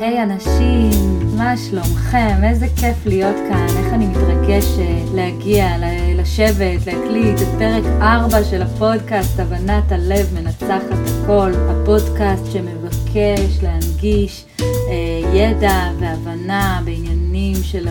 היי hey, אנשים, מה שלומכם? איזה כיף להיות כאן, איך אני מתרגשת להגיע, לשבת, להקליט את פרק 4 של הפודקאסט הבנת הלב מנצחת הכל, הפודקאסט שמבקש להנגיש אה, ידע והבנה בעניינים של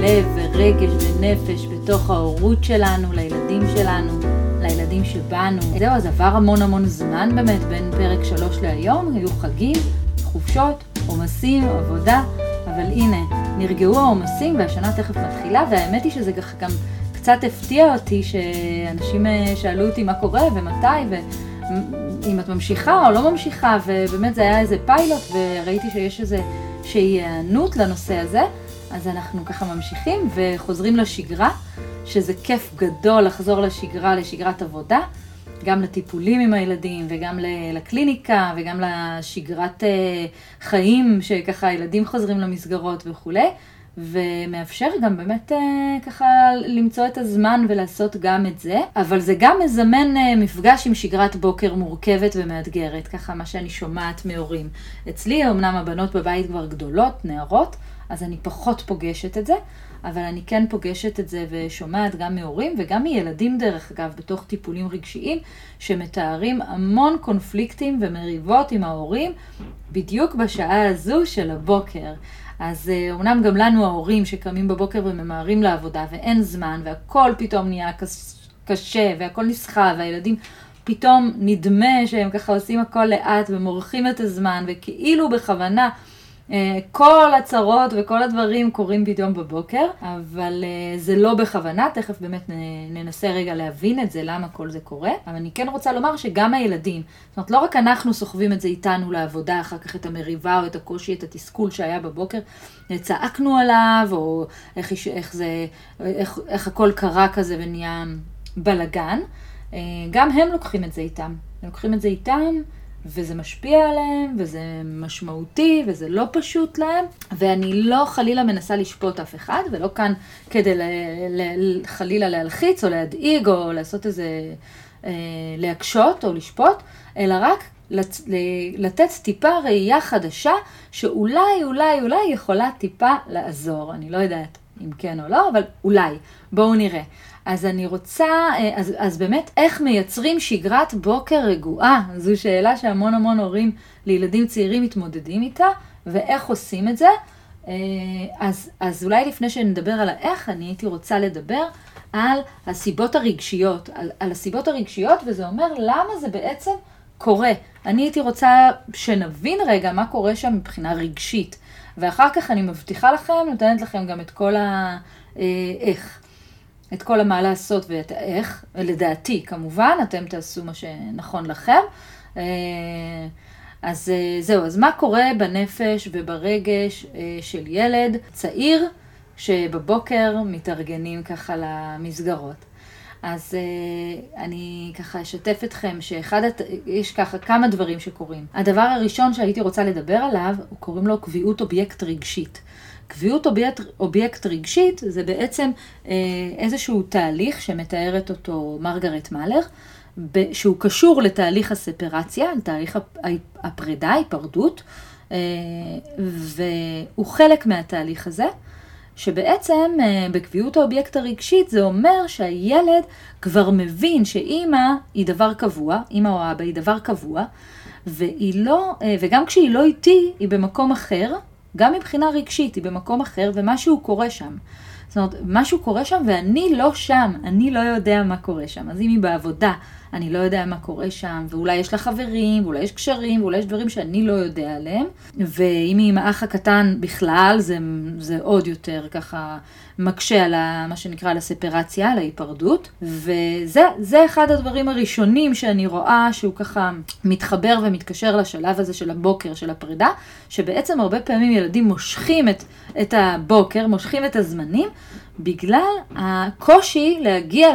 לב ורגש ונפש בתוך ההורות שלנו, לילדים שלנו. לילדים שבאנו. זהו, אז עבר המון המון זמן באמת בין פרק 3 להיום, היו חגים, חופשות, עומסים, עבודה, אבל הנה, נרגעו העומסים והשנה תכף מתחילה, והאמת היא שזה גם קצת הפתיע אותי שאנשים אה, שאלו אותי מה קורה ומתי, ואם את ממשיכה או לא ממשיכה, ובאמת זה היה איזה פיילוט, וראיתי שיש איזושהי היענות לנושא הזה, אז אנחנו ככה ממשיכים וחוזרים לשגרה, שזה כיף גדול לחזור לשגרה, לשגרת עבודה. גם לטיפולים עם הילדים וגם לקליניקה וגם לשגרת אה, חיים שככה הילדים חוזרים למסגרות וכולי. ומאפשר גם באמת אה, ככה למצוא את הזמן ולעשות גם את זה, אבל זה גם מזמן אה, מפגש עם שגרת בוקר מורכבת ומאתגרת, ככה מה שאני שומעת מהורים. אצלי אמנם הבנות בבית כבר גדולות, נערות, אז אני פחות פוגשת את זה, אבל אני כן פוגשת את זה ושומעת גם מהורים וגם מילדים דרך אגב, בתוך טיפולים רגשיים, שמתארים המון קונפליקטים ומריבות עם ההורים בדיוק בשעה הזו של הבוקר. אז אומנם גם לנו ההורים שקמים בבוקר וממהרים לעבודה ואין זמן והכל פתאום נהיה קשה והכל נסחב והילדים פתאום נדמה שהם ככה עושים הכל לאט ומורחים את הזמן וכאילו בכוונה אה, כל הצרות וכל הדברים קורים פתאום בבוקר, אבל אה, זה לא בכוונה, תכף באמת ננסה רגע להבין את זה, למה כל זה קורה. אבל אני כן רוצה לומר שגם הילדים, זאת אומרת, לא רק אנחנו סוחבים את זה איתנו לעבודה, אחר כך את המריבה או את הקושי, את התסכול שהיה בבוקר, צעקנו עליו, או איך, איך, זה, איך, איך הכל קרה כזה ונהיה בלגן. אה, גם הם לוקחים את זה איתם. הם לוקחים את זה איתם. וזה משפיע עליהם, וזה משמעותי, וזה לא פשוט להם, ואני לא חלילה מנסה לשפוט אף אחד, ולא כאן כדי ל, ל, חלילה להלחיץ או להדאיג או לעשות איזה, אה, להקשות או לשפוט, אלא רק לת, לתת טיפה ראייה חדשה, שאולי, אולי, אולי יכולה טיפה לעזור. אני לא יודעת אם כן או לא, אבל אולי. בואו נראה. אז אני רוצה, אה, אז, אז באמת, איך מייצרים שגרת בוקר רגועה? זו שאלה שהמון המון הורים לילדים צעירים מתמודדים איתה, ואיך עושים את זה. אה, אז, אז אולי לפני שנדבר על האיך, אני הייתי רוצה לדבר על הסיבות הרגשיות, על, על הסיבות הרגשיות, וזה אומר למה זה בעצם קורה. אני הייתי רוצה שנבין רגע מה קורה שם מבחינה רגשית, ואחר כך אני מבטיחה לכם, נותנת לכם גם את כל האיך. את כל המה לעשות ואת האיך, לדעתי כמובן, אתם תעשו מה שנכון לכם. אה, אז אה, זהו, אז מה קורה בנפש וברגש אה, של ילד צעיר שבבוקר מתארגנים ככה למסגרות? אז אני ככה אשתף אתכם שאחד, יש ככה כמה דברים שקורים. הדבר הראשון שהייתי רוצה לדבר עליו, קוראים לו קביעות אובייקט רגשית. קביעות אובייקט, אובייקט רגשית זה בעצם אה, איזשהו תהליך שמתארת אותו מרגרט מאלר, שהוא קשור לתהליך הספרציה, לתהליך הפרידה, היפרדות, אה, והוא חלק מהתהליך הזה, שבעצם אה, בקביעות האובייקט הרגשית זה אומר שהילד כבר מבין שאימא היא דבר קבוע, אימא או אבא היא דבר קבוע, והיא לא, וגם כשהיא לא איתי, היא במקום אחר, גם מבחינה רגשית, היא במקום אחר, ומשהו קורה שם. זאת אומרת, משהו קורה שם ואני לא שם, אני לא יודע מה קורה שם. אז אם היא בעבודה, אני לא יודע מה קורה שם, ואולי יש לה חברים, ואולי יש קשרים, ואולי יש דברים שאני לא יודע עליהם. ואם היא עם האח הקטן בכלל, זה, זה עוד יותר ככה מקשה על ה, מה שנקרא על הספרציה, על ההיפרדות. וזה אחד הדברים הראשונים שאני רואה שהוא ככה מתחבר ומתקשר לשלב הזה של הבוקר, של הפרידה, שבעצם הרבה פעמים ילדים מושכים את, את הבוקר, מושכים את הזמנים. בגלל הקושי להגיע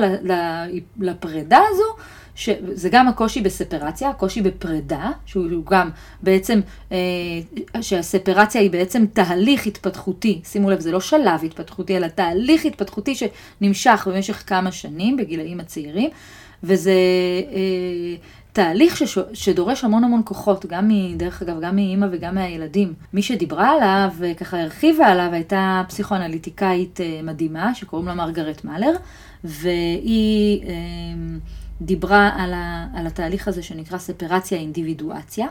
לפרידה הזו, שזה גם הקושי בספרציה, הקושי בפרידה, שהוא גם בעצם, אה, שהספרציה היא בעצם תהליך התפתחותי, שימו לב, זה לא שלב התפתחותי, אלא תהליך התפתחותי שנמשך במשך כמה שנים בגילאים הצעירים, וזה אה, תהליך שש... שדורש המון המון כוחות, גם מדרך אגב, גם מאימא וגם מהילדים. מי שדיברה עליו וככה הרחיבה עליו הייתה פסיכואנליטיקאית מדהימה שקוראים לה מרגרט מאלר, והיא דיברה על, ה... על התהליך הזה שנקרא ספרציה אינדיבידואציה,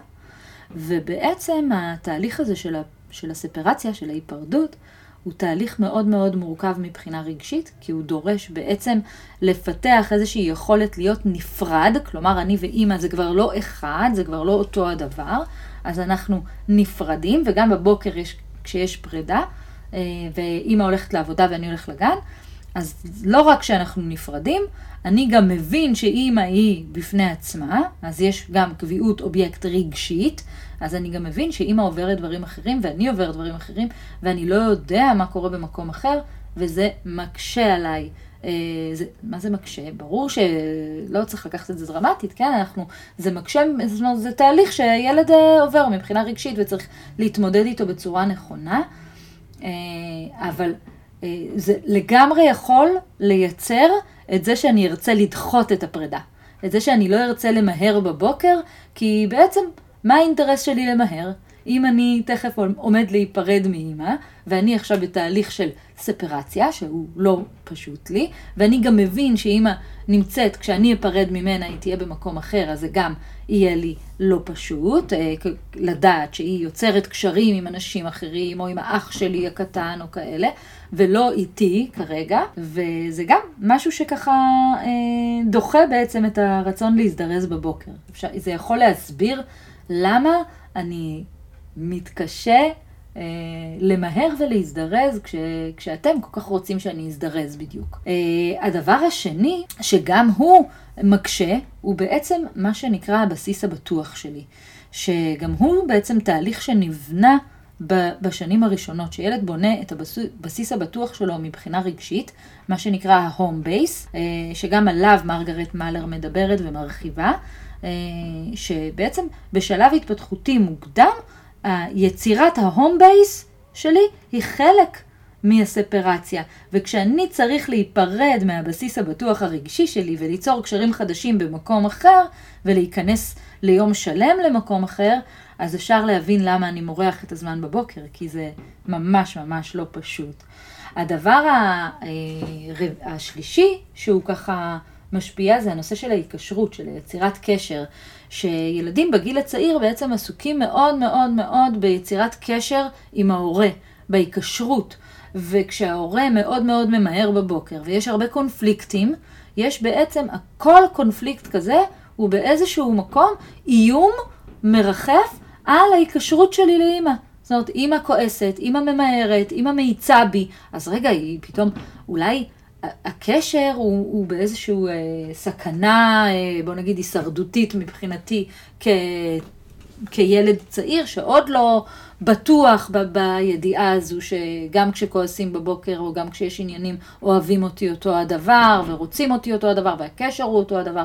ובעצם התהליך הזה של, ה... של הספרציה, של ההיפרדות, הוא תהליך מאוד מאוד מורכב מבחינה רגשית, כי הוא דורש בעצם לפתח איזושהי יכולת להיות נפרד, כלומר אני ואימא זה כבר לא אחד, זה כבר לא אותו הדבר, אז אנחנו נפרדים, וגם בבוקר יש, כשיש פרידה, אה, ואימא הולכת לעבודה ואני הולך לגן, אז לא רק שאנחנו נפרדים, אני גם מבין שאימא היא בפני עצמה, אז יש גם קביעות אובייקט רגשית, אז אני גם מבין שאימא עוברת דברים אחרים ואני עוברת דברים אחרים, ואני לא יודע מה קורה במקום אחר, וזה מקשה עליי. אה, זה, מה זה מקשה? ברור שלא צריך לקחת את זה דרמטית, כן? אנחנו, זה מקשה, זאת אומרת, זה תהליך שילד אה, עובר מבחינה רגשית וצריך להתמודד איתו בצורה נכונה, אה, אבל זה לגמרי יכול לייצר את זה שאני ארצה לדחות את הפרידה. את זה שאני לא ארצה למהר בבוקר, כי בעצם מה האינטרס שלי למהר? אם אני תכף עומד להיפרד מאימא, ואני עכשיו בתהליך של ספרציה, שהוא לא פשוט לי, ואני גם מבין שאימא נמצאת, כשאני אפרד ממנה היא תהיה במקום אחר, אז זה גם יהיה לי לא פשוט, אה, לדעת שהיא יוצרת קשרים עם אנשים אחרים, או עם האח שלי הקטן או כאלה, ולא איתי כרגע, וזה גם משהו שככה אה, דוחה בעצם את הרצון להזדרז בבוקר. אפשר, זה יכול להסביר למה אני מתקשה אה, למהר ולהזדרז כש, כשאתם כל כך רוצים שאני אזדרז בדיוק. אה, הדבר השני, שגם הוא מקשה, הוא בעצם מה שנקרא הבסיס הבטוח שלי. שגם הוא בעצם תהליך שנבנה בשנים הראשונות, שילד בונה את הבסיס הבטוח שלו מבחינה רגשית, מה שנקרא ה-home base, אה, שגם עליו מרגרט מאלר מדברת ומרחיבה, שבעצם בשלב התפתחותי מוקדם, יצירת ההום בייס שלי היא חלק מהספרציה. וכשאני צריך להיפרד מהבסיס הבטוח הרגשי שלי וליצור קשרים חדשים במקום אחר, ולהיכנס ליום שלם למקום אחר, אז אפשר להבין למה אני מורח את הזמן בבוקר, כי זה ממש ממש לא פשוט. הדבר אה, השלישי, שהוא ככה משפיע זה הנושא של ההיקשרות, של יצירת קשר, שילדים בגיל הצעיר בעצם עסוקים מאוד מאוד מאוד ביצירת קשר עם ההורה, בהיקשרות. וכשההורה מאוד מאוד ממהר בבוקר ויש הרבה קונפליקטים, יש בעצם, כל קונפליקט כזה הוא באיזשהו מקום איום מרחף על ההיקשרות שלי לאימא. זאת אומרת, אימא כועסת, אימא ממהרת, אימא מאיצה בי, אז רגע, היא פתאום, אולי הקשר הוא, הוא באיזושהי אה, סכנה, אה, בוא נגיד הישרדותית מבחינתי, כ, כילד צעיר שעוד לא בטוח ב, בידיעה הזו שגם כשכועסים בבוקר או גם כשיש עניינים אוהבים אותי אותו הדבר ורוצים אותי אותו הדבר והקשר הוא אותו הדבר.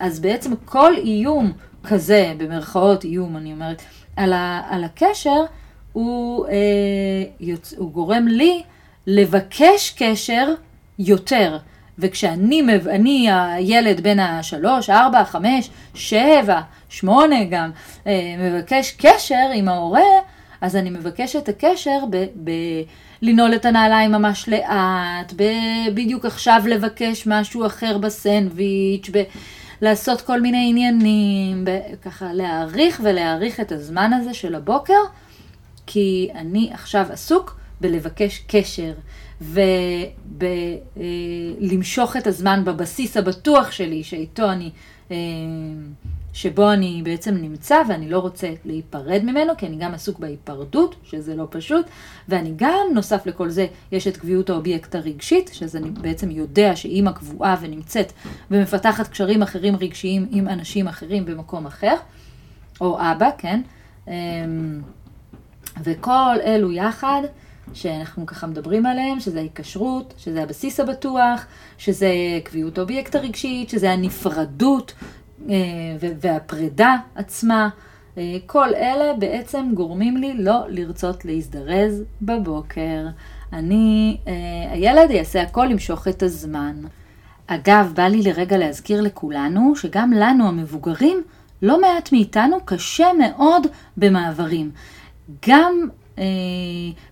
אז בעצם כל איום כזה, במרכאות איום אני אומרת, על, ה, על הקשר, הוא, אה, יוצ, הוא גורם לי לבקש קשר יותר. וכשאני, אני הילד בין השלוש, ארבע, חמש, שבע, שמונה גם, אה, מבקש קשר עם ההורה, אז אני מבקש את הקשר ב... ב לנעול את הנעליים ממש לאט, בדיוק עכשיו לבקש משהו אחר בסנדוויץ', ב- לעשות כל מיני עניינים, ככה להעריך ולהעריך את הזמן הזה של הבוקר, כי אני עכשיו עסוק בלבקש קשר. ולמשוך את הזמן בבסיס הבטוח שלי, שאיתו אני, אה, שבו אני בעצם נמצא ואני לא רוצה להיפרד ממנו, כי אני גם עסוק בהיפרדות, שזה לא פשוט, ואני גם, נוסף לכל זה, יש את קביעות האובייקט הרגשית, שזה אני בעצם יודע שאימא קבועה ונמצאת ומפתחת קשרים אחרים רגשיים עם אנשים אחרים במקום אחר, או אבא, כן? אמ, וכל אלו יחד, שאנחנו ככה מדברים עליהם, שזה ההיקשרות, שזה הבסיס הבטוח, שזה קביעות אובייקט הרגשית, שזה הנפרדות אה, והפרידה עצמה. אה, כל אלה בעצם גורמים לי לא לרצות להזדרז בבוקר. אני, אה, הילד יעשה הכל למשוך את הזמן. אגב, בא לי לרגע להזכיר לכולנו שגם לנו המבוגרים לא מעט מאיתנו קשה מאוד במעברים. גם,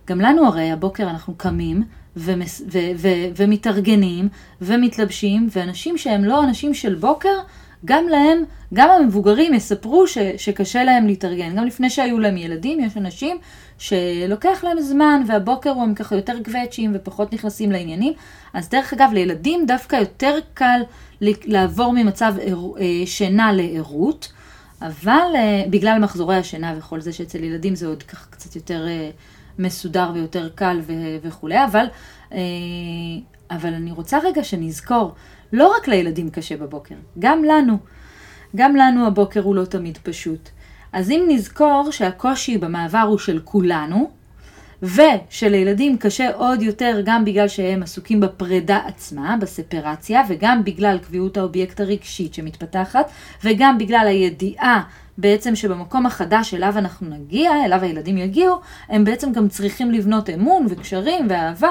גם לנו הרי הבוקר אנחנו קמים ומס, ו, ו, ומתארגנים ומתלבשים, ואנשים שהם לא אנשים של בוקר, גם להם, גם המבוגרים יספרו ש, שקשה להם להתארגן. גם לפני שהיו להם ילדים, יש אנשים שלוקח להם זמן, והבוקר הם ככה יותר קווצ'ים ופחות נכנסים לעניינים. אז דרך אגב, לילדים דווקא יותר קל לעבור ממצב אה, שינה לערות, אבל אה, בגלל מחזורי השינה וכל זה שאצל ילדים זה עוד ככה קצת יותר אה, מסודר ויותר קל וכולי, אבל, אבל אני רוצה רגע שנזכור, לא רק לילדים קשה בבוקר, גם לנו. גם לנו הבוקר הוא לא תמיד פשוט. אז אם נזכור שהקושי במעבר הוא של כולנו, ושלילדים קשה עוד יותר גם בגלל שהם עסוקים בפרידה עצמה, בספרציה, וגם בגלל קביעות האובייקט הרגשית שמתפתחת, וגם בגלל הידיעה בעצם שבמקום החדש אליו אנחנו נגיע, אליו הילדים יגיעו, הם בעצם גם צריכים לבנות אמון וקשרים ואהבה.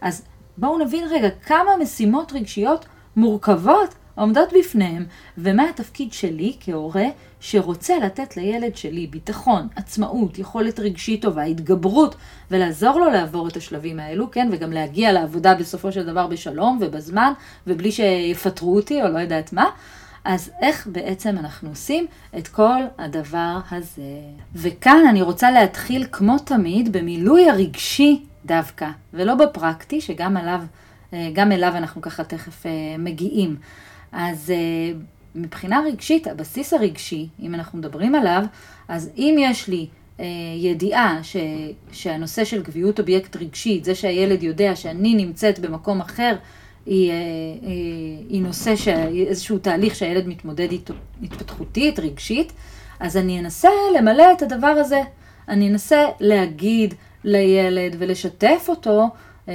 אז בואו נבין רגע כמה משימות רגשיות מורכבות עומדות בפניהם, ומה התפקיד שלי כהורה שרוצה לתת לילד שלי ביטחון, עצמאות, יכולת רגשית טובה, התגברות, ולעזור לו לעבור את השלבים האלו, כן, וגם להגיע לעבודה בסופו של דבר בשלום ובזמן, ובלי שיפטרו אותי או לא יודעת מה. אז איך בעצם אנחנו עושים את כל הדבר הזה? וכאן אני רוצה להתחיל כמו תמיד במילוי הרגשי דווקא, ולא בפרקטי, שגם עליו, אה, גם אליו אנחנו ככה תכף אה, מגיעים. אז אה, מבחינה רגשית, הבסיס הרגשי, אם אנחנו מדברים עליו, אז אם יש לי אה, ידיעה ש, שהנושא של גביעות אובייקט רגשית, זה שהילד יודע שאני נמצאת במקום אחר, היא, אה, אה, היא נושא, ש, איזשהו תהליך שהילד מתמודד איתו התפתחותית, רגשית, אז אני אנסה למלא את הדבר הזה. אני אנסה להגיד לילד ולשתף אותו אה,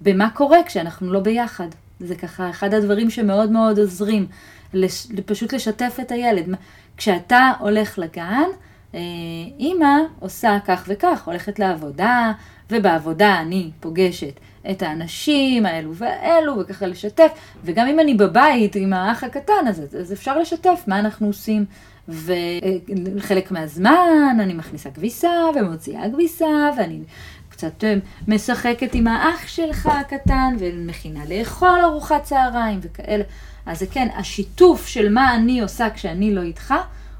במה קורה כשאנחנו לא ביחד. זה ככה אחד הדברים שמאוד מאוד עוזרים. לש, פשוט לשתף את הילד. כשאתה הולך לגן, אה, אימא עושה כך וכך, הולכת לעבודה, ובעבודה אני פוגשת את האנשים האלו והאלו, וככה לשתף, וגם אם אני בבית עם האח הקטן, אז, אז אפשר לשתף מה אנחנו עושים. וחלק מהזמן אני מכניסה כביסה ומוציאה כביסה, ואני קצת אה, משחקת עם האח שלך הקטן, ומכינה לאכול ארוחת צהריים וכאלה. אז זה כן, השיתוף של מה אני עושה כשאני לא איתך,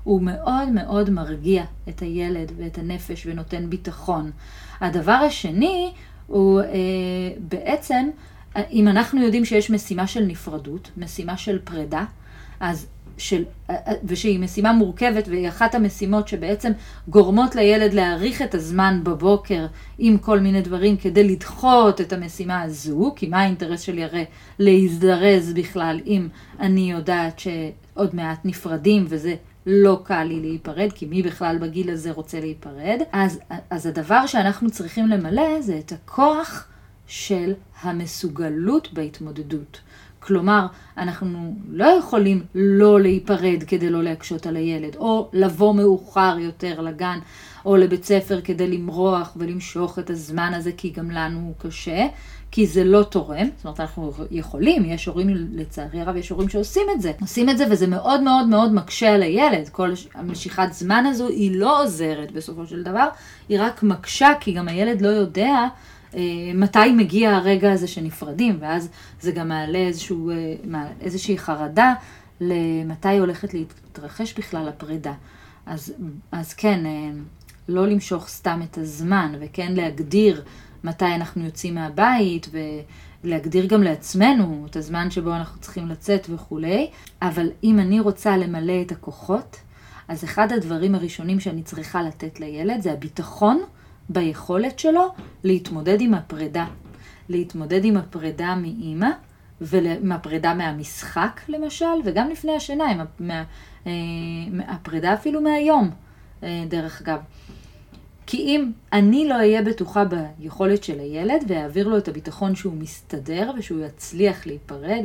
הוא מאוד מאוד מרגיע את הילד ואת הנפש ונותן ביטחון. הדבר השני הוא אה, בעצם, אם אנחנו יודעים שיש משימה של נפרדות, משימה של פרידה, אז של, ושהיא משימה מורכבת והיא אחת המשימות שבעצם גורמות לילד להאריך את הזמן בבוקר עם כל מיני דברים כדי לדחות את המשימה הזו, כי מה האינטרס שלי הרי להזדרז בכלל אם אני יודעת שעוד מעט נפרדים וזה לא קל לי להיפרד, כי מי בכלל בגיל הזה רוצה להיפרד. אז, אז הדבר שאנחנו צריכים למלא זה את הכוח של המסוגלות בהתמודדות. כלומר, אנחנו לא יכולים לא להיפרד כדי לא להקשות על הילד, או לבוא מאוחר יותר לגן או לבית ספר כדי למרוח ולמשוך את הזמן הזה, כי גם לנו הוא קשה, כי זה לא תורם. זאת אומרת, אנחנו יכולים, יש הורים, לצערי הרב, יש הורים שעושים את זה. עושים את זה וזה מאוד מאוד מאוד מקשה על הילד. כל המשיכת זמן הזו היא לא עוזרת בסופו של דבר, היא רק מקשה, כי גם הילד לא יודע מתי מגיע הרגע הזה שנפרדים, ואז זה גם מעלה איזשהו, אה, איזושהי חרדה למתי הולכת להתרחש בכלל הפרידה. אז, אז כן, אה, לא למשוך סתם את הזמן, וכן להגדיר מתי אנחנו יוצאים מהבית, ולהגדיר גם לעצמנו את הזמן שבו אנחנו צריכים לצאת וכולי. אבל אם אני רוצה למלא את הכוחות, אז אחד הדברים הראשונים שאני צריכה לתת לילד זה הביטחון ביכולת שלו להתמודד עם הפרידה. להתמודד עם הפרידה מאימא, ועם הפרידה מהמשחק למשל, וגם לפני השינה, עם אה, הפרידה אפילו מהיום, אה, דרך אגב. כי אם אני לא אהיה בטוחה ביכולת של הילד ואעביר לו את הביטחון שהוא מסתדר ושהוא יצליח להיפרד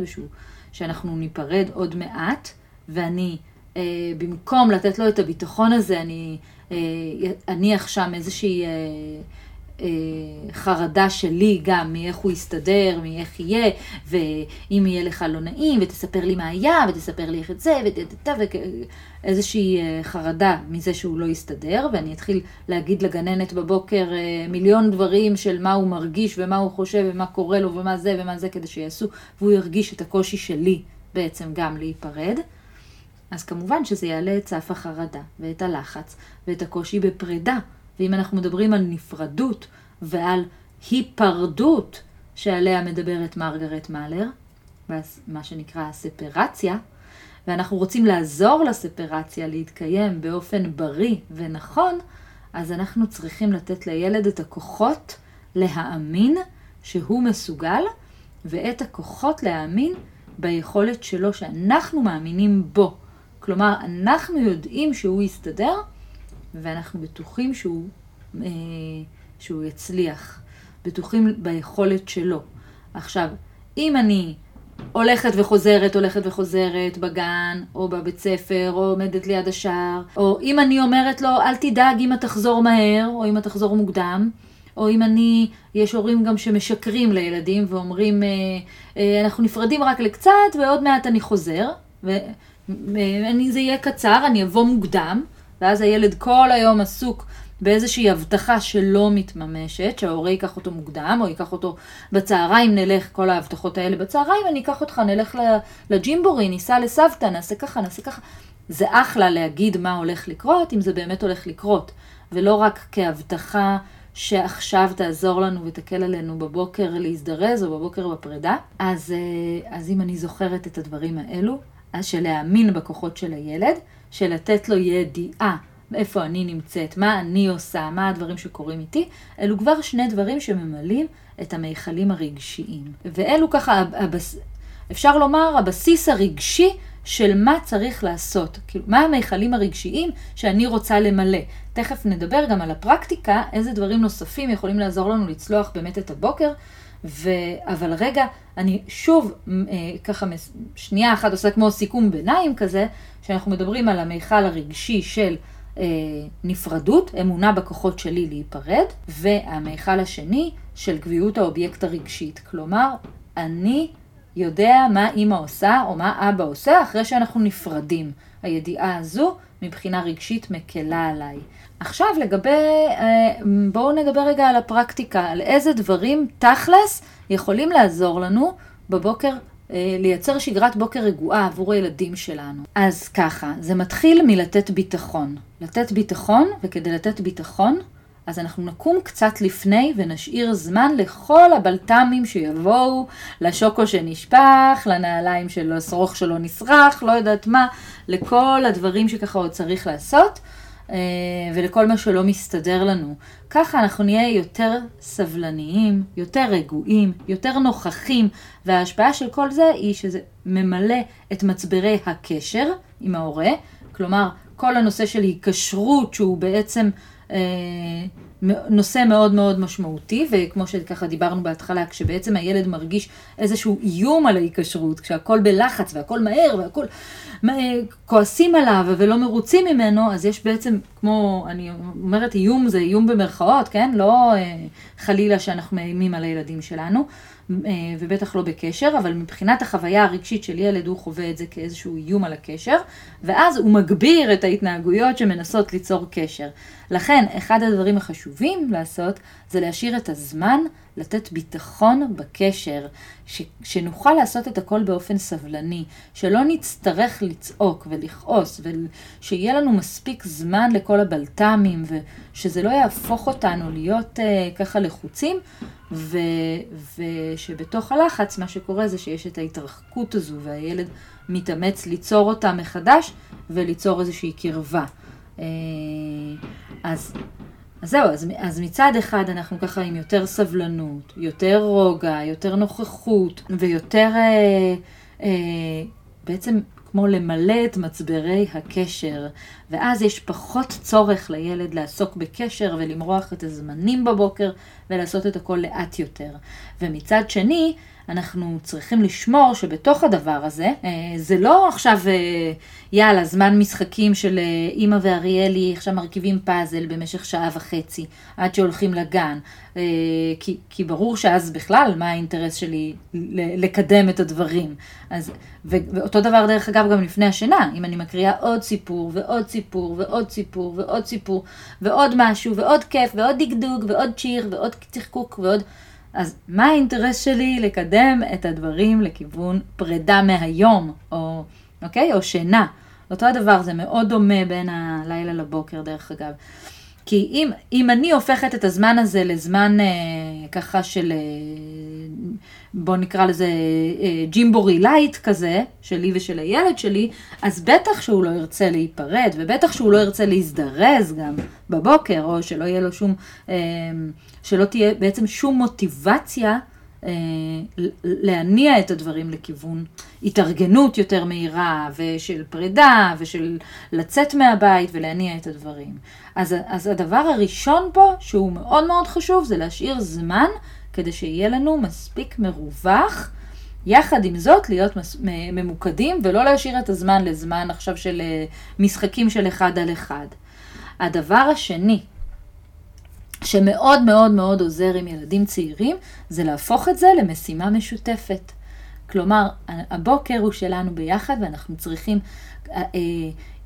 ושאנחנו ניפרד עוד מעט, ואני אה, במקום לתת לו את הביטחון הזה, אני אניח שם איזושהי אה, אה, חרדה שלי גם מאיך הוא יסתדר, מאיך יהיה, ואם יהיה לך לא נעים, ותספר לי מה היה, ותספר לי איך את זה, ואיזושהי אה, חרדה מזה שהוא לא יסתדר, ואני אתחיל להגיד לגננת בבוקר אה, מיליון דברים של מה הוא מרגיש, ומה הוא חושב, ומה קורה לו, ומה זה ומה זה, כדי שיעשו, והוא ירגיש את הקושי שלי בעצם גם להיפרד. אז כמובן שזה יעלה את סף החרדה, ואת הלחץ, ואת הקושי בפרידה. ואם אנחנו מדברים על נפרדות ועל היפרדות שעליה מדברת מרגרט מאלר, מה שנקרא הספרציה, ואנחנו רוצים לעזור לספרציה להתקיים באופן בריא ונכון, אז אנחנו צריכים לתת לילד את הכוחות להאמין שהוא מסוגל, ואת הכוחות להאמין ביכולת שלו שאנחנו מאמינים בו. כלומר, אנחנו יודעים שהוא יסתדר, ואנחנו בטוחים שהוא, אה, שהוא יצליח, בטוחים ביכולת שלו. עכשיו, אם אני הולכת וחוזרת, הולכת וחוזרת בגן, או בבית ספר, או עומדת ליד השער, או אם אני אומרת לו, אל תדאג אם אתה תחזור מהר, או אם אתה תחזור מוקדם, או אם אני, יש הורים גם שמשקרים לילדים ואומרים, אה, אה, אנחנו נפרדים רק לקצת ועוד מעט אני חוזר, ואני, זה יהיה קצר, אני אבוא מוקדם, ואז הילד כל היום עסוק באיזושהי הבטחה שלא מתממשת, שההורה ייקח אותו מוקדם, או ייקח אותו בצהריים, נלך, כל ההבטחות האלה בצהריים, אני אקח אותך, נלך לג'ימבורי, ניסע לסבתא, נעשה ככה, נעשה ככה. זה אחלה להגיד מה הולך לקרות, אם זה באמת הולך לקרות, ולא רק כהבטחה שעכשיו תעזור לנו ותקל עלינו בבוקר להזדרז או בבוקר בפרידה. אז, אה, אז אם אני זוכרת את הדברים האלו, אז של להאמין בכוחות של הילד, של לתת לו ידיעה איפה אני נמצאת, מה אני עושה, מה הדברים שקורים איתי, אלו כבר שני דברים שממלאים את המיכלים הרגשיים. ואלו ככה, הבס... אפשר לומר, הבסיס הרגשי של מה צריך לעשות, כאילו, מה המיכלים הרגשיים שאני רוצה למלא. תכף נדבר גם על הפרקטיקה, איזה דברים נוספים יכולים לעזור לנו לצלוח באמת את הבוקר, ו... אבל רגע, אני שוב, אה, ככה שנייה אחת עושה כמו סיכום ביניים כזה, שאנחנו מדברים על המיכל הרגשי של אה, נפרדות, אמונה בכוחות שלי להיפרד, והמיכל השני של קביעות האובייקט הרגשית. כלומר, אני יודע מה אימא עושה או מה אבא עושה אחרי שאנחנו נפרדים. הידיעה הזו מבחינה רגשית מקלה עליי. עכשיו לגבי, אה, בואו נדבר רגע על הפרקטיקה, על איזה דברים תכלס יכולים לעזור לנו בבוקר אה, לייצר שגרת בוקר רגועה עבור הילדים שלנו. אז ככה, זה מתחיל מלתת ביטחון. לתת ביטחון, וכדי לתת ביטחון, אז אנחנו נקום קצת לפני ונשאיר זמן לכל הבלת"מים שיבואו, לשוקו שנשפך, לנעליים של השרוך שלו נסרח, לא יודעת מה, לכל הדברים שככה עוד צריך לעשות. אה, ולכל מה שלא מסתדר לנו. ככה אנחנו נהיה יותר סבלניים, יותר רגועים, יותר נוכחים, וההשפעה של כל זה היא שזה ממלא את מצברי הקשר עם ההורה, כלומר כל הנושא של היקשרות שהוא בעצם אה, נושא מאוד מאוד משמעותי, וכמו שככה דיברנו בהתחלה, כשבעצם הילד מרגיש איזשהו איום על ההיקשרות, כשהכול בלחץ והכול מהר והכול כועסים עליו ולא מרוצים ממנו, אז יש בעצם, כמו, אני אומרת איום זה איום במרכאות, כן? לא אה, חלילה שאנחנו מאיימים על הילדים שלנו, ובטח לא בקשר, אבל מבחינת החוויה הרגשית של ילד הוא חווה את זה כאיזשהו איום על הקשר, ואז הוא מגביר את ההתנהגויות שמנסות ליצור קשר. לכן, אחד הדברים החשובים לעשות זה להשאיר את הזמן לתת ביטחון בקשר, ש, שנוכל לעשות את הכל באופן סבלני, שלא נצטרך לצעוק ולכעוס, ושיהיה לנו מספיק זמן לכל הבלת"מים, ושזה לא יהפוך אותנו להיות uh, ככה לחוצים, ו, ושבתוך הלחץ מה שקורה זה שיש את ההתרחקות הזו, והילד מתאמץ ליצור אותה מחדש וליצור איזושהי קרבה. Uh, אז אז זהו, אז, אז מצד אחד אנחנו ככה עם יותר סבלנות, יותר רוגע, יותר נוכחות ויותר אה, אה, בעצם כמו למלא את מצברי הקשר ואז יש פחות צורך לילד לעסוק בקשר ולמרוח את הזמנים בבוקר ולעשות את הכל לאט יותר. ומצד שני, אנחנו צריכים לשמור שבתוך הדבר הזה, אה, זה לא עכשיו, אה, יאללה, זמן משחקים של אה, אימא ואריאלי, עכשיו מרכיבים פאזל במשך שעה וחצי, עד שהולכים לגן. כי, כי ברור שאז בכלל, מה האינטרס שלי לקדם את הדברים. אז, ואותו דבר דרך אגב גם לפני השינה, אם אני מקריאה עוד סיפור ועוד סיפור ועוד סיפור ועוד סיפור ועוד משהו ועוד כיף ועוד דגדוג ועוד צ'יר ועוד צחקוק ועוד... אז מה האינטרס שלי לקדם את הדברים לכיוון פרידה מהיום, או, אוקיי? או שינה. אותו הדבר, זה מאוד דומה בין הלילה לבוקר, דרך אגב. כי אם, אם אני הופכת את הזמן הזה לזמן אה, ככה של, אה, בוא נקרא לזה אה, ג'ימבורי לייט כזה, שלי ושל הילד שלי, אז בטח שהוא לא ירצה להיפרד, ובטח שהוא לא ירצה להזדרז גם בבוקר, או שלא יהיה לו שום, אה, שלא תהיה בעצם שום מוטיבציה אה, להניע את הדברים לכיוון התארגנות יותר מהירה, ושל פרידה, ושל לצאת מהבית ולהניע את הדברים. אז, אז הדבר הראשון פה, שהוא מאוד מאוד חשוב, זה להשאיר זמן כדי שיהיה לנו מספיק מרווח. יחד עם זאת, להיות מס, ממוקדים ולא להשאיר את הזמן לזמן עכשיו של אה, משחקים של אחד על אחד. הדבר השני, שמאוד מאוד מאוד עוזר עם ילדים צעירים, זה להפוך את זה למשימה משותפת. כלומר, הבוקר הוא שלנו ביחד ואנחנו צריכים, אה,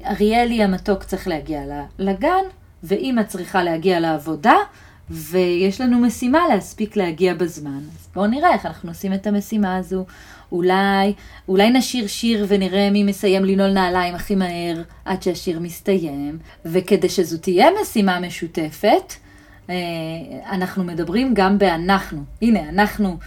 אריאלי המתוק צריך להגיע לגן, ואימא צריכה להגיע לעבודה, ויש לנו משימה להספיק להגיע בזמן. אז בואו נראה איך אנחנו עושים את המשימה הזו. אולי, אולי נשיר שיר ונראה מי מסיים לנעול נעליים הכי מהר עד שהשיר מסתיים, וכדי שזו תהיה משימה משותפת, אה, אנחנו מדברים גם באנחנו. הנה, אנחנו,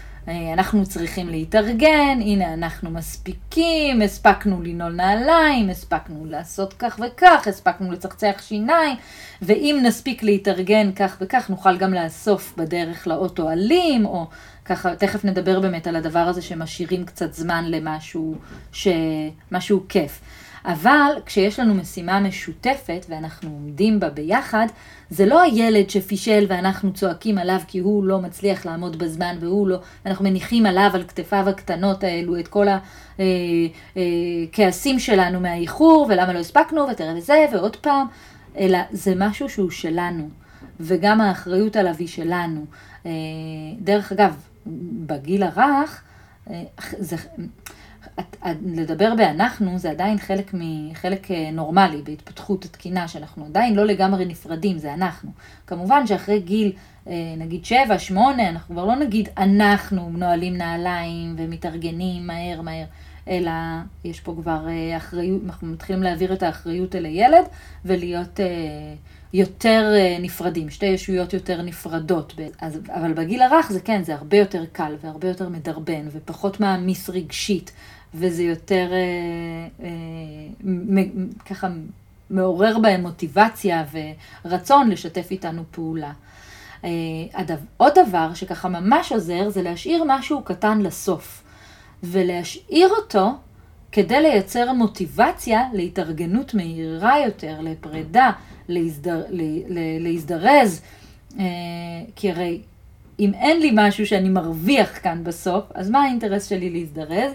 אנחנו צריכים להתארגן, הנה אנחנו מספיקים, הספקנו לנעול נעליים, הספקנו לעשות כך וכך, הספקנו לצחצח שיניים, ואם נספיק להתארגן כך וכך, נוכל גם לאסוף בדרך לאוטו אלים, או ככה, תכף נדבר באמת על הדבר הזה שמשאירים קצת זמן למשהו, ש... כיף. אבל כשיש לנו משימה משותפת ואנחנו עומדים בה ביחד, זה לא הילד שפישל ואנחנו צועקים עליו כי הוא לא מצליח לעמוד בזמן והוא לא, אנחנו מניחים עליו, על כתפיו הקטנות האלו, את כל הכעסים אה, אה, שלנו מהאיחור ולמה לא הספקנו ותראה וזה ועוד פעם, אלא זה משהו שהוא שלנו, וגם האחריות עליו היא שלנו. אה, דרך אגב, בגיל הרך, זה... לדבר באנחנו זה עדיין חלק, מ, חלק אה, נורמלי בהתפתחות התקינה, שאנחנו עדיין לא לגמרי נפרדים, זה אנחנו. כמובן שאחרי גיל, אה, נגיד 7, 8, אנחנו כבר לא נגיד אנחנו נועלים נעליים ומתארגנים מהר מהר, אלא יש פה כבר אה, אחריות, אנחנו מתחילים להעביר את האחריות אל הילד ולהיות... יותר נפרדים, שתי ישויות יותר נפרדות. אז, אבל בגיל הרך זה כן, זה הרבה יותר קל והרבה יותר מדרבן ופחות מעמיס רגשית וזה יותר אה, אה, ככה מעורר בהם מוטיבציה ורצון לשתף איתנו פעולה. אה, הדבר, עוד דבר שככה ממש עוזר זה להשאיר משהו קטן לסוף, ולהשאיר אותו כדי לייצר מוטיבציה להתארגנות מהירה יותר, לפרידה, להזדר, להזדרז, אה, כי הרי אם אין לי משהו שאני מרוויח כאן בסוף, אז מה האינטרס שלי להזדרז?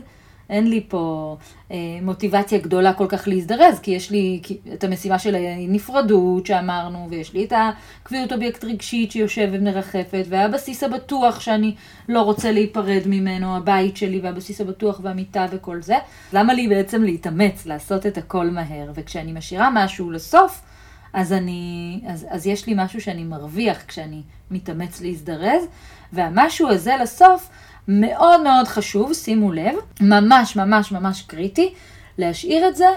אין לי פה אה, מוטיבציה גדולה כל כך להזדרז, כי יש לי את המשימה של הנפרדות שאמרנו, ויש לי את הקביעות אובייקט רגשית שיושבת ומרחפת, והבסיס הבטוח שאני לא רוצה להיפרד ממנו, הבית שלי, והבסיס הבטוח והמיטה וכל זה. למה לי בעצם להתאמץ, לעשות את הכל מהר? וכשאני משאירה משהו לסוף, אז, אני, אז, אז יש לי משהו שאני מרוויח כשאני מתאמץ להזדרז, והמשהו הזה לסוף, מאוד מאוד חשוב, שימו לב, ממש ממש ממש קריטי, להשאיר את זה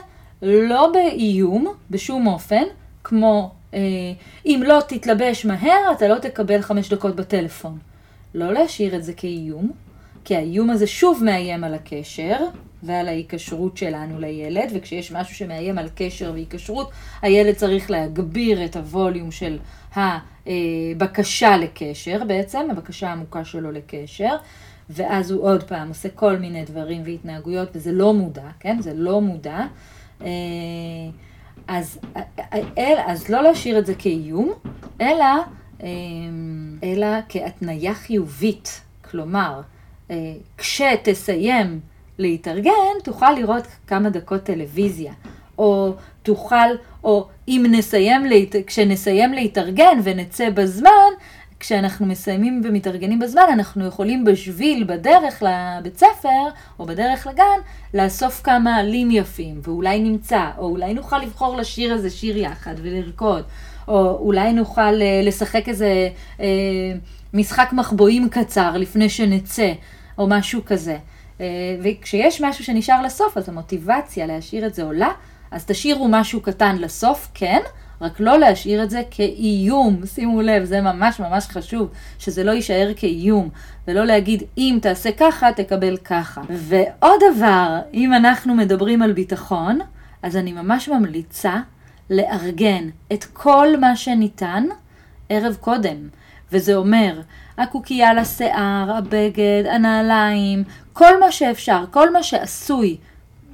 לא באיום בשום אופן, כמו אה, אם לא תתלבש מהר אתה לא תקבל חמש דקות בטלפון. לא להשאיר את זה כאיום, כי האיום הזה שוב מאיים על הקשר ועל ההיקשרות שלנו לילד, וכשיש משהו שמאיים על קשר והיקשרות, הילד צריך להגביר את הווליום של הבקשה לקשר בעצם, הבקשה העמוקה שלו לקשר. ואז הוא עוד פעם עושה כל מיני דברים והתנהגויות, וזה לא מודע, כן? זה לא מודע. אה, אז, אל, אז לא להשאיר את זה כאיום, אלא, אלא כהתניה חיובית. כלומר, אה, כשתסיים להתארגן, תוכל לראות כמה דקות טלוויזיה. או תוכל, או אם נסיים, כשנסיים להתארגן ונצא בזמן, כשאנחנו מסיימים ומתארגנים בזמן, אנחנו יכולים בשביל, בדרך לבית ספר, או בדרך לגן, לאסוף כמה עלים יפים, ואולי נמצא, או אולי נוכל לבחור לשיר איזה שיר יחד ולרקוד, או אולי נוכל אה, לשחק איזה אה, משחק מחבואים קצר לפני שנצא, או משהו כזה. אה, וכשיש משהו שנשאר לסוף, אז המוטיבציה להשאיר את זה עולה, אז תשאירו משהו קטן לסוף, כן, רק לא להשאיר את זה כאיום. שימו לב, זה ממש ממש חשוב, שזה לא יישאר כאיום, ולא להגיד, אם תעשה ככה, תקבל ככה. ועוד דבר, אם אנחנו מדברים על ביטחון, אז אני ממש ממליצה לארגן את כל מה שניתן ערב קודם. וזה אומר, הקוקייה לשיער, הבגד, הנעליים, כל מה שאפשר, כל מה שעשוי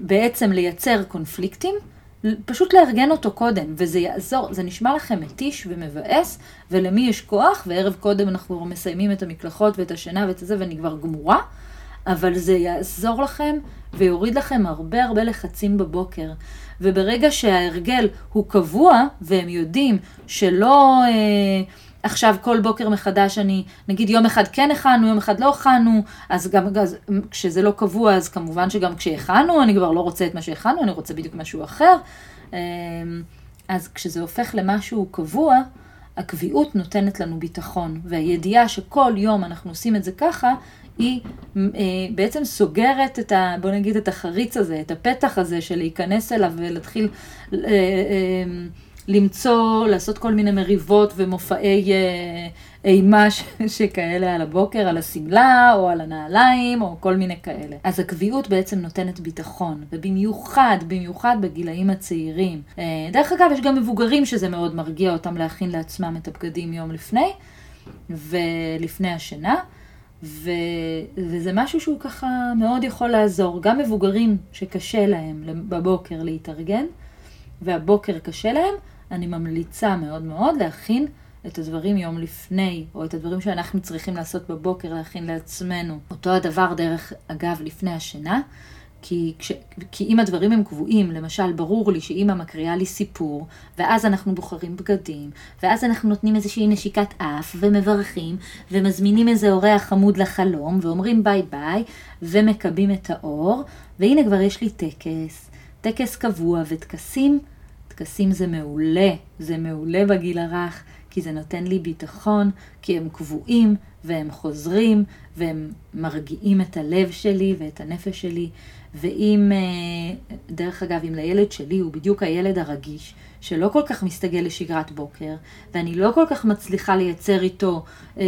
בעצם לייצר קונפליקטים, פשוט לארגן אותו קודם, וזה יעזור, זה נשמע לכם מתיש ומבאס, ולמי יש כוח, וערב קודם אנחנו מסיימים את המקלחות ואת השינה ואת זה, ואני כבר גמורה, אבל זה יעזור לכם ויוריד לכם הרבה הרבה לחצים בבוקר. וברגע שההרגל הוא קבוע, והם יודעים שלא... אה, עכשיו כל בוקר מחדש אני, נגיד יום אחד כן הכנו, יום אחד לא הכנו, אז גם אז, כשזה לא קבוע, אז כמובן שגם כשהכנו, אני כבר לא רוצה את מה שהכנו, אני רוצה בדיוק משהו אחר. אמ, אז כשזה הופך למשהו קבוע, הקביעות נותנת לנו ביטחון, והידיעה שכל יום אנחנו עושים את זה ככה, היא אה, בעצם סוגרת את ה... בוא נגיד את החריץ הזה, את הפתח הזה של להיכנס אליו ולהתחיל... אה, אה, למצוא, לעשות כל מיני מריבות ומופעי אה, אימה שכאלה על הבוקר, על השמלה או על הנעליים או כל מיני כאלה. אז הקביעות בעצם נותנת ביטחון, ובמיוחד, במיוחד בגילאים הצעירים. אה, דרך אגב, יש גם מבוגרים שזה מאוד מרגיע אותם להכין לעצמם את הבגדים יום לפני ולפני השינה. ו... וזה משהו שהוא ככה מאוד יכול לעזור. גם מבוגרים שקשה להם בבוקר להתארגן, והבוקר קשה להם, אני ממליצה מאוד מאוד להכין את הדברים יום לפני, או את הדברים שאנחנו צריכים לעשות בבוקר, להכין לעצמנו. אותו הדבר דרך, אגב, לפני השינה, כי, כש, כי אם הדברים הם קבועים, למשל, ברור לי שאימא מקריאה לי סיפור, ואז אנחנו בוחרים בגדים, ואז אנחנו נותנים איזושהי נשיקת אף, ומברכים, ומזמינים איזה אורח חמוד לחלום, ואומרים ביי ביי, ומכבים את האור, והנה כבר יש לי טקס, טקס קבוע וטקסים טקסים זה מעולה, זה מעולה בגיל הרך, כי זה נותן לי ביטחון, כי הם קבועים והם חוזרים והם מרגיעים את הלב שלי ואת הנפש שלי. ואם, אה, דרך אגב, אם לילד שלי הוא בדיוק הילד הרגיש, שלא כל כך מסתגל לשגרת בוקר, ואני לא כל כך מצליחה לייצר איתו אה,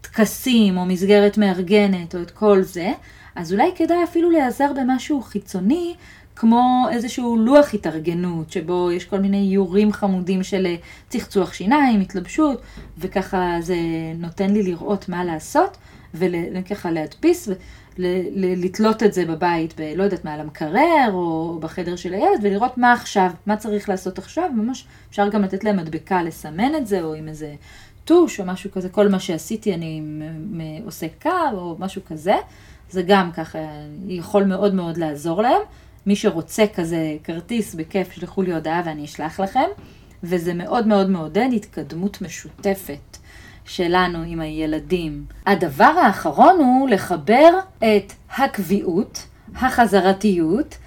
טקסים או מסגרת מארגנת או את כל זה, אז אולי כדאי אפילו להיעזר במשהו חיצוני כמו איזשהו לוח התארגנות, שבו יש כל מיני איורים חמודים של אה, צחצוח שיניים, התלבשות, וככה זה נותן לי לראות מה לעשות, וככה להדפיס ולתלות את זה בבית, ב, לא יודעת מה, על המקרר או בחדר של הילד, ולראות מה עכשיו, מה צריך לעשות עכשיו, ממש אפשר גם לתת להם מדבקה לסמן את זה, או עם איזה טוש או משהו כזה, כל מה שעשיתי אני עושה קו או משהו כזה, זה גם ככה יכול מאוד מאוד לעזור להם. מי שרוצה כזה כרטיס, בכיף, שלחו לי הודעה ואני אשלח לכם. וזה מאוד מאוד מעודד התקדמות משותפת שלנו עם הילדים. הדבר האחרון הוא לחבר את הקביעות, החזרתיות,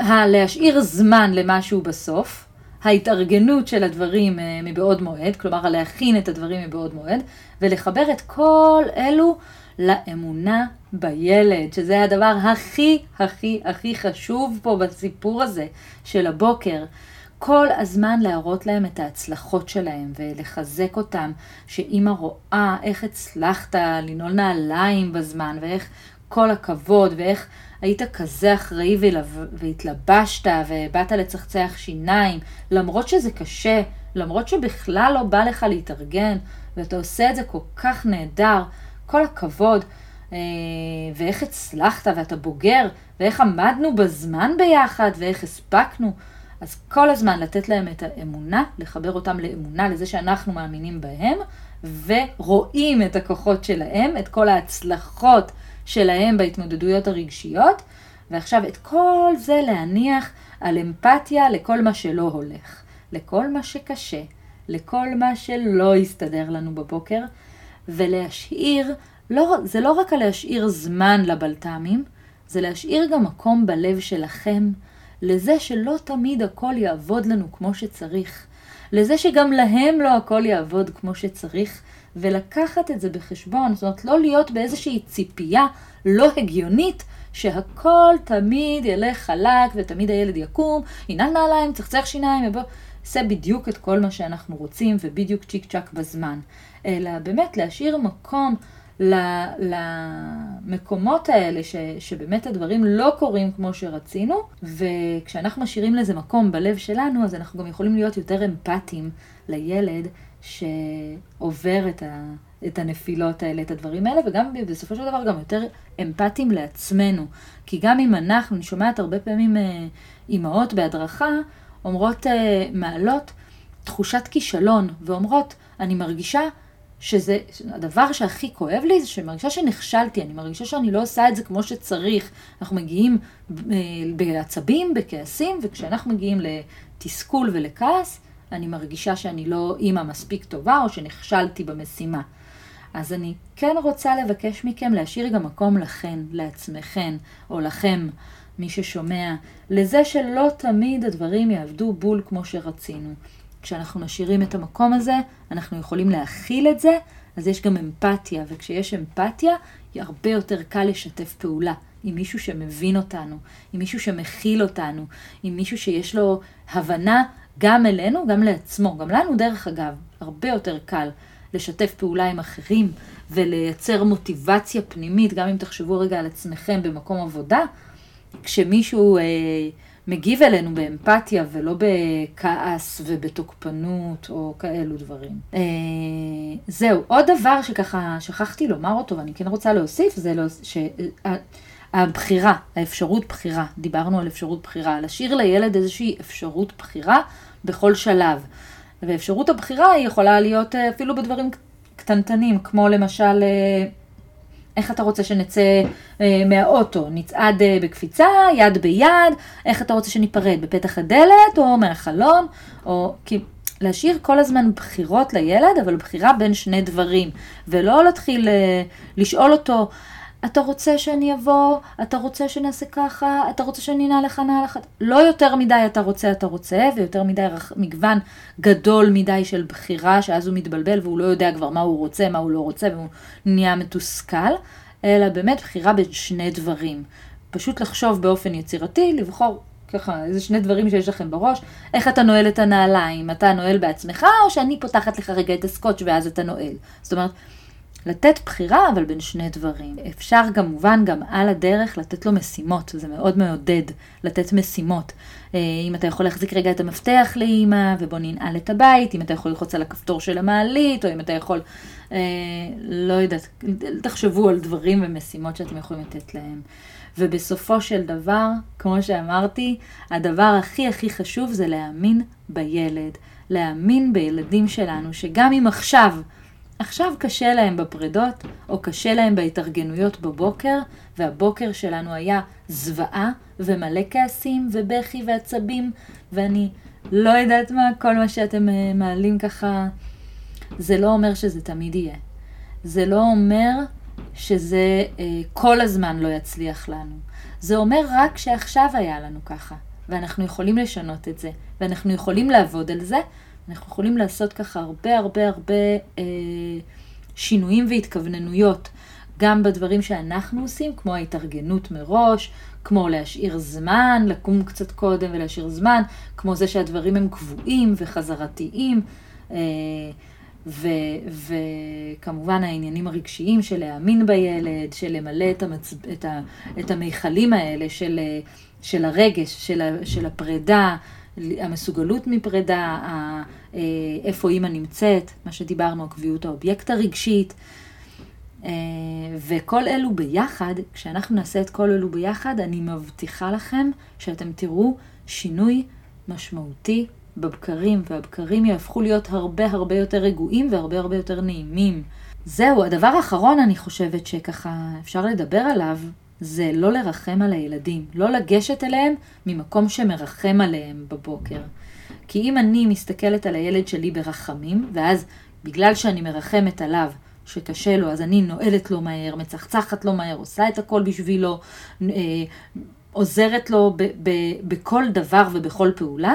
ולהשאיר זמן למשהו בסוף, ההתארגנות של הדברים אה, מבעוד מועד, כלומר להכין את הדברים מבעוד מועד, ולחבר את כל אלו לאמונה בילד, שזה הדבר הכי הכי הכי חשוב פה בסיפור הזה של הבוקר. כל הזמן להראות להם את ההצלחות שלהם ולחזק אותם, שאימא רואה איך הצלחת לנעול נעליים בזמן ואיך כל הכבוד ואיך היית כזה אחראי והתלבשת ובאת לצחצח שיניים, למרות שזה קשה, למרות שבכלל לא בא לך להתארגן ואתה עושה את זה כל כך נהדר, כל הכבוד. ואיך הצלחת ואתה בוגר, ואיך עמדנו בזמן ביחד, ואיך הספקנו. אז כל הזמן לתת להם את האמונה, לחבר אותם לאמונה, לזה שאנחנו מאמינים בהם, ורואים את הכוחות שלהם, את כל ההצלחות שלהם בהתמודדויות הרגשיות, ועכשיו את כל זה להניח על אמפתיה לכל מה שלא הולך, לכל מה שקשה, לכל מה שלא יסתדר לנו בבוקר, ולהשאיר, לא, זה לא רק להשאיר זמן לבלת"מים, זה להשאיר גם מקום בלב שלכם לזה שלא תמיד הכל יעבוד לנו כמו שצריך, לזה שגם להם לא הכל יעבוד כמו שצריך, ולקחת את זה בחשבון, זאת אומרת לא להיות באיזושהי ציפייה לא הגיונית שהכל תמיד ילך חלק ותמיד הילד יקום, ינעל נעליים, צחצח שיניים, ובוא, עושה בדיוק את כל מה שאנחנו רוצים ובדיוק צ'יק צ'אק בזמן. אלא באמת להשאיר מקום למקומות האלה ש, שבאמת הדברים לא קורים כמו שרצינו, וכשאנחנו משאירים לזה מקום בלב שלנו, אז אנחנו גם יכולים להיות יותר אמפתיים לילד שעובר את, ה, את הנפילות האלה, את הדברים האלה, וגם בסופו של דבר גם יותר אמפתיים לעצמנו. כי גם אם אנחנו, אני שומעת הרבה פעמים אה, אימהות בהדרכה, אומרות, אה, מעלות תחושת כישלון, ואומרות, אני מרגישה שזה, הדבר שהכי כואב לי זה שאני מרגישה שנכשלתי, אני מרגישה שאני לא עושה את זה כמו שצריך. אנחנו מגיעים אה, בעצבים, בכעסים, וכשאנחנו מגיעים לתסכול ולכעס, אני מרגישה שאני לא אימא מספיק טובה או שנכשלתי במשימה. אז אני כן רוצה לבקש מכם להשאיר גם מקום לכן, לעצמכן, או לכם, מי ששומע, לזה שלא תמיד הדברים יעבדו בול כמו שרצינו. כשאנחנו משאירים את המקום הזה, אנחנו יכולים להכיל את זה, אז יש גם אמפתיה, וכשיש אמפתיה, יהיה הרבה יותר קל לשתף פעולה עם מישהו שמבין אותנו, עם מישהו שמכיל אותנו, עם מישהו שיש לו הבנה גם אלינו, גם לעצמו, גם לנו דרך אגב, הרבה יותר קל לשתף פעולה עם אחרים ולייצר מוטיבציה פנימית, גם אם תחשבו רגע על עצמכם במקום עבודה, כשמישהו... אה, מגיב אלינו באמפתיה ולא בכעס ובתוקפנות או כאלו דברים. אה, זהו, עוד דבר שככה שכחתי לומר אותו ואני כן רוצה להוסיף, זה לא, שהבחירה, האפשרות בחירה, דיברנו על אפשרות בחירה, להשאיר לילד איזושהי אפשרות בחירה בכל שלב. ואפשרות הבחירה היא יכולה להיות אה, אפילו בדברים קטנטנים, כמו למשל... איך אתה רוצה שנצא אה, מהאוטו? נצעד אה, בקפיצה, יד ביד? איך אתה רוצה שניפרד? בפתח הדלת או מהחלון? או כי להשאיר כל הזמן בחירות לילד, אבל בחירה בין שני דברים, ולא להתחיל אה, לשאול אותו, אתה רוצה שאני אבוא, אתה רוצה שנעשה ככה, אתה רוצה שאני אנע לך נעל אחת. לא יותר מדי אתה רוצה, אתה רוצה, ויותר מדי רח... מגוון גדול מדי של בחירה, שאז הוא מתבלבל והוא לא יודע כבר מה הוא רוצה, מה הוא לא רוצה, והוא נהיה מתוסכל, אלא באמת בחירה בין שני דברים. פשוט לחשוב באופן יצירתי, לבחור ככה, איזה שני דברים שיש לכם בראש, איך אתה נועל את הנעליים, אתה נועל בעצמך, או שאני פותחת לך רגע את הסקוץ' ואז אתה נועל. זאת אומרת, לתת בחירה, אבל בין שני דברים. אפשר כמובן גם על הדרך לתת לו משימות, זה מאוד מעודד לתת משימות. אה, אם אתה יכול להחזיק רגע את המפתח לאימא, ובוא ננעל את הבית, אם אתה יכול ללחוץ על הכפתור של המעלית, או אם אתה יכול, אה, לא יודעת, תחשבו על דברים ומשימות שאתם יכולים לתת להם. ובסופו של דבר, כמו שאמרתי, הדבר הכי הכי חשוב זה להאמין בילד. להאמין בילדים שלנו, שגם אם עכשיו עכשיו קשה להם בפרדות, או קשה להם בהתארגנויות בבוקר, והבוקר שלנו היה זוועה ומלא כעסים ובכי ועצבים, ואני לא יודעת מה, כל מה שאתם אה, מעלים ככה, זה לא אומר שזה תמיד יהיה. זה לא אומר שזה אה, כל הזמן לא יצליח לנו. זה אומר רק שעכשיו היה לנו ככה, ואנחנו יכולים לשנות את זה, ואנחנו יכולים לעבוד על זה, אנחנו יכולים לעשות ככה הרבה הרבה הרבה אה, שינויים והתכווננויות, גם בדברים שאנחנו עושים, כמו ההתארגנות מראש, כמו להשאיר זמן, לקום קצת קודם ולהשאיר זמן, כמו זה שהדברים הם קבועים וחזרתיים. אה, ו, וכמובן העניינים הרגשיים של להאמין בילד, של למלא את, המצ... את, ה... את המיכלים האלה של, של הרגש, של, ה... של הפרידה, המסוגלות מפרידה, אה, איפה אימא נמצאת, מה שדיברנו, הקביעות האובייקט הרגשית. וכל אלו ביחד, כשאנחנו נעשה את כל אלו ביחד, אני מבטיחה לכם שאתם תראו שינוי משמעותי בבקרים, והבקרים יהפכו להיות הרבה הרבה יותר רגועים והרבה הרבה יותר נעימים. זהו, הדבר האחרון אני חושבת שככה אפשר לדבר עליו, זה לא לרחם על הילדים, לא לגשת אליהם ממקום שמרחם עליהם בבוקר. כי אם אני מסתכלת על הילד שלי ברחמים, ואז בגלל שאני מרחמת עליו שקשה לו, אז אני נועלת לו מהר, מצחצחת לו מהר, עושה את הכל בשבילו, אה, עוזרת לו ב- ב- בכל דבר ובכל פעולה,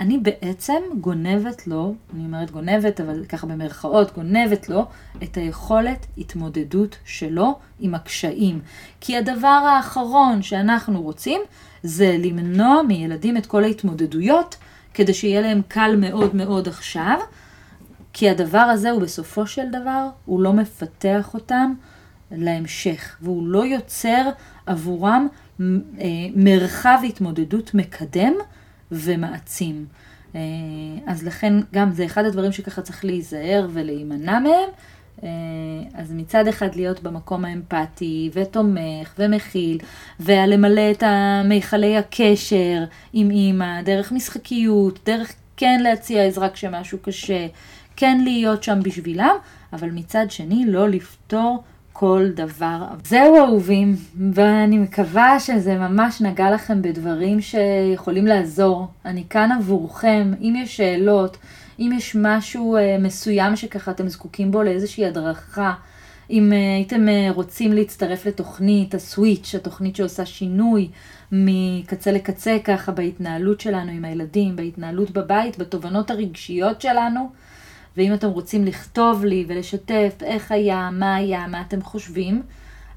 אני בעצם גונבת לו, אני אומרת גונבת, אבל ככה במרכאות, גונבת לו את היכולת התמודדות שלו עם הקשיים. כי הדבר האחרון שאנחנו רוצים זה למנוע מילדים את כל ההתמודדויות, כדי שיהיה להם קל מאוד מאוד עכשיו, כי הדבר הזה הוא בסופו של דבר, הוא לא מפתח אותם להמשך, והוא לא יוצר עבורם אה, מרחב התמודדות מקדם ומעצים. אה, אז לכן גם זה אחד הדברים שככה צריך להיזהר ולהימנע מהם. אה, אז מצד אחד להיות במקום האמפתי ותומך ומכיל ולמלא את מיכלי הקשר עם אימא, דרך משחקיות, דרך כן להציע עזרה כשמשהו קשה, כן להיות שם בשבילם, אבל מצד שני לא לפתור כל דבר. זהו אהובים, ואני מקווה שזה ממש נגע לכם בדברים שיכולים לעזור. אני כאן עבורכם, אם יש שאלות, אם יש משהו אה, מסוים שככה אתם זקוקים בו לאיזושהי הדרכה, אם אה, הייתם אה, רוצים להצטרף לתוכנית הסוויץ', התוכנית שעושה שינוי מקצה לקצה ככה בהתנהלות שלנו עם הילדים, בהתנהלות בבית, בתובנות הרגשיות שלנו. ואם אתם רוצים לכתוב לי ולשתף איך היה, מה היה, מה אתם חושבים,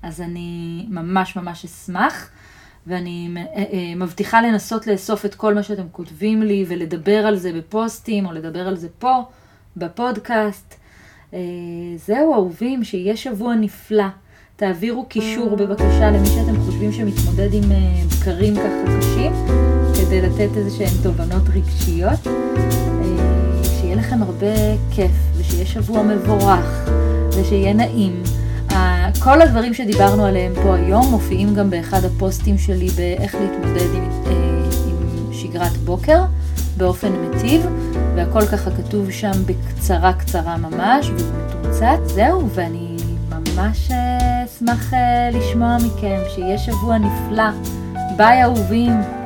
אז אני ממש ממש אשמח. ואני אה, אה, מבטיחה לנסות לאסוף את כל מה שאתם כותבים לי ולדבר על זה בפוסטים או לדבר על זה פה, בפודקאסט. אה, זהו, אהובים, שיהיה שבוע נפלא. תעבירו קישור בבקשה למי שאתם חושבים שמתמודד עם בקרים ככה קשים, כדי לתת איזה שהן תובנות רגשיות. לכם הרבה כיף, ושיהיה שבוע מבורך, ושיהיה נעים. כל הדברים שדיברנו עליהם פה היום מופיעים גם באחד הפוסטים שלי באיך להתמודד עם, אה, עם שגרת בוקר באופן מטיב, והכל ככה כתוב שם בקצרה קצרה ממש ומתומצת. זהו, ואני ממש אה, אשמח אה, לשמוע מכם, שיהיה שבוע נפלא. ביי אהובים.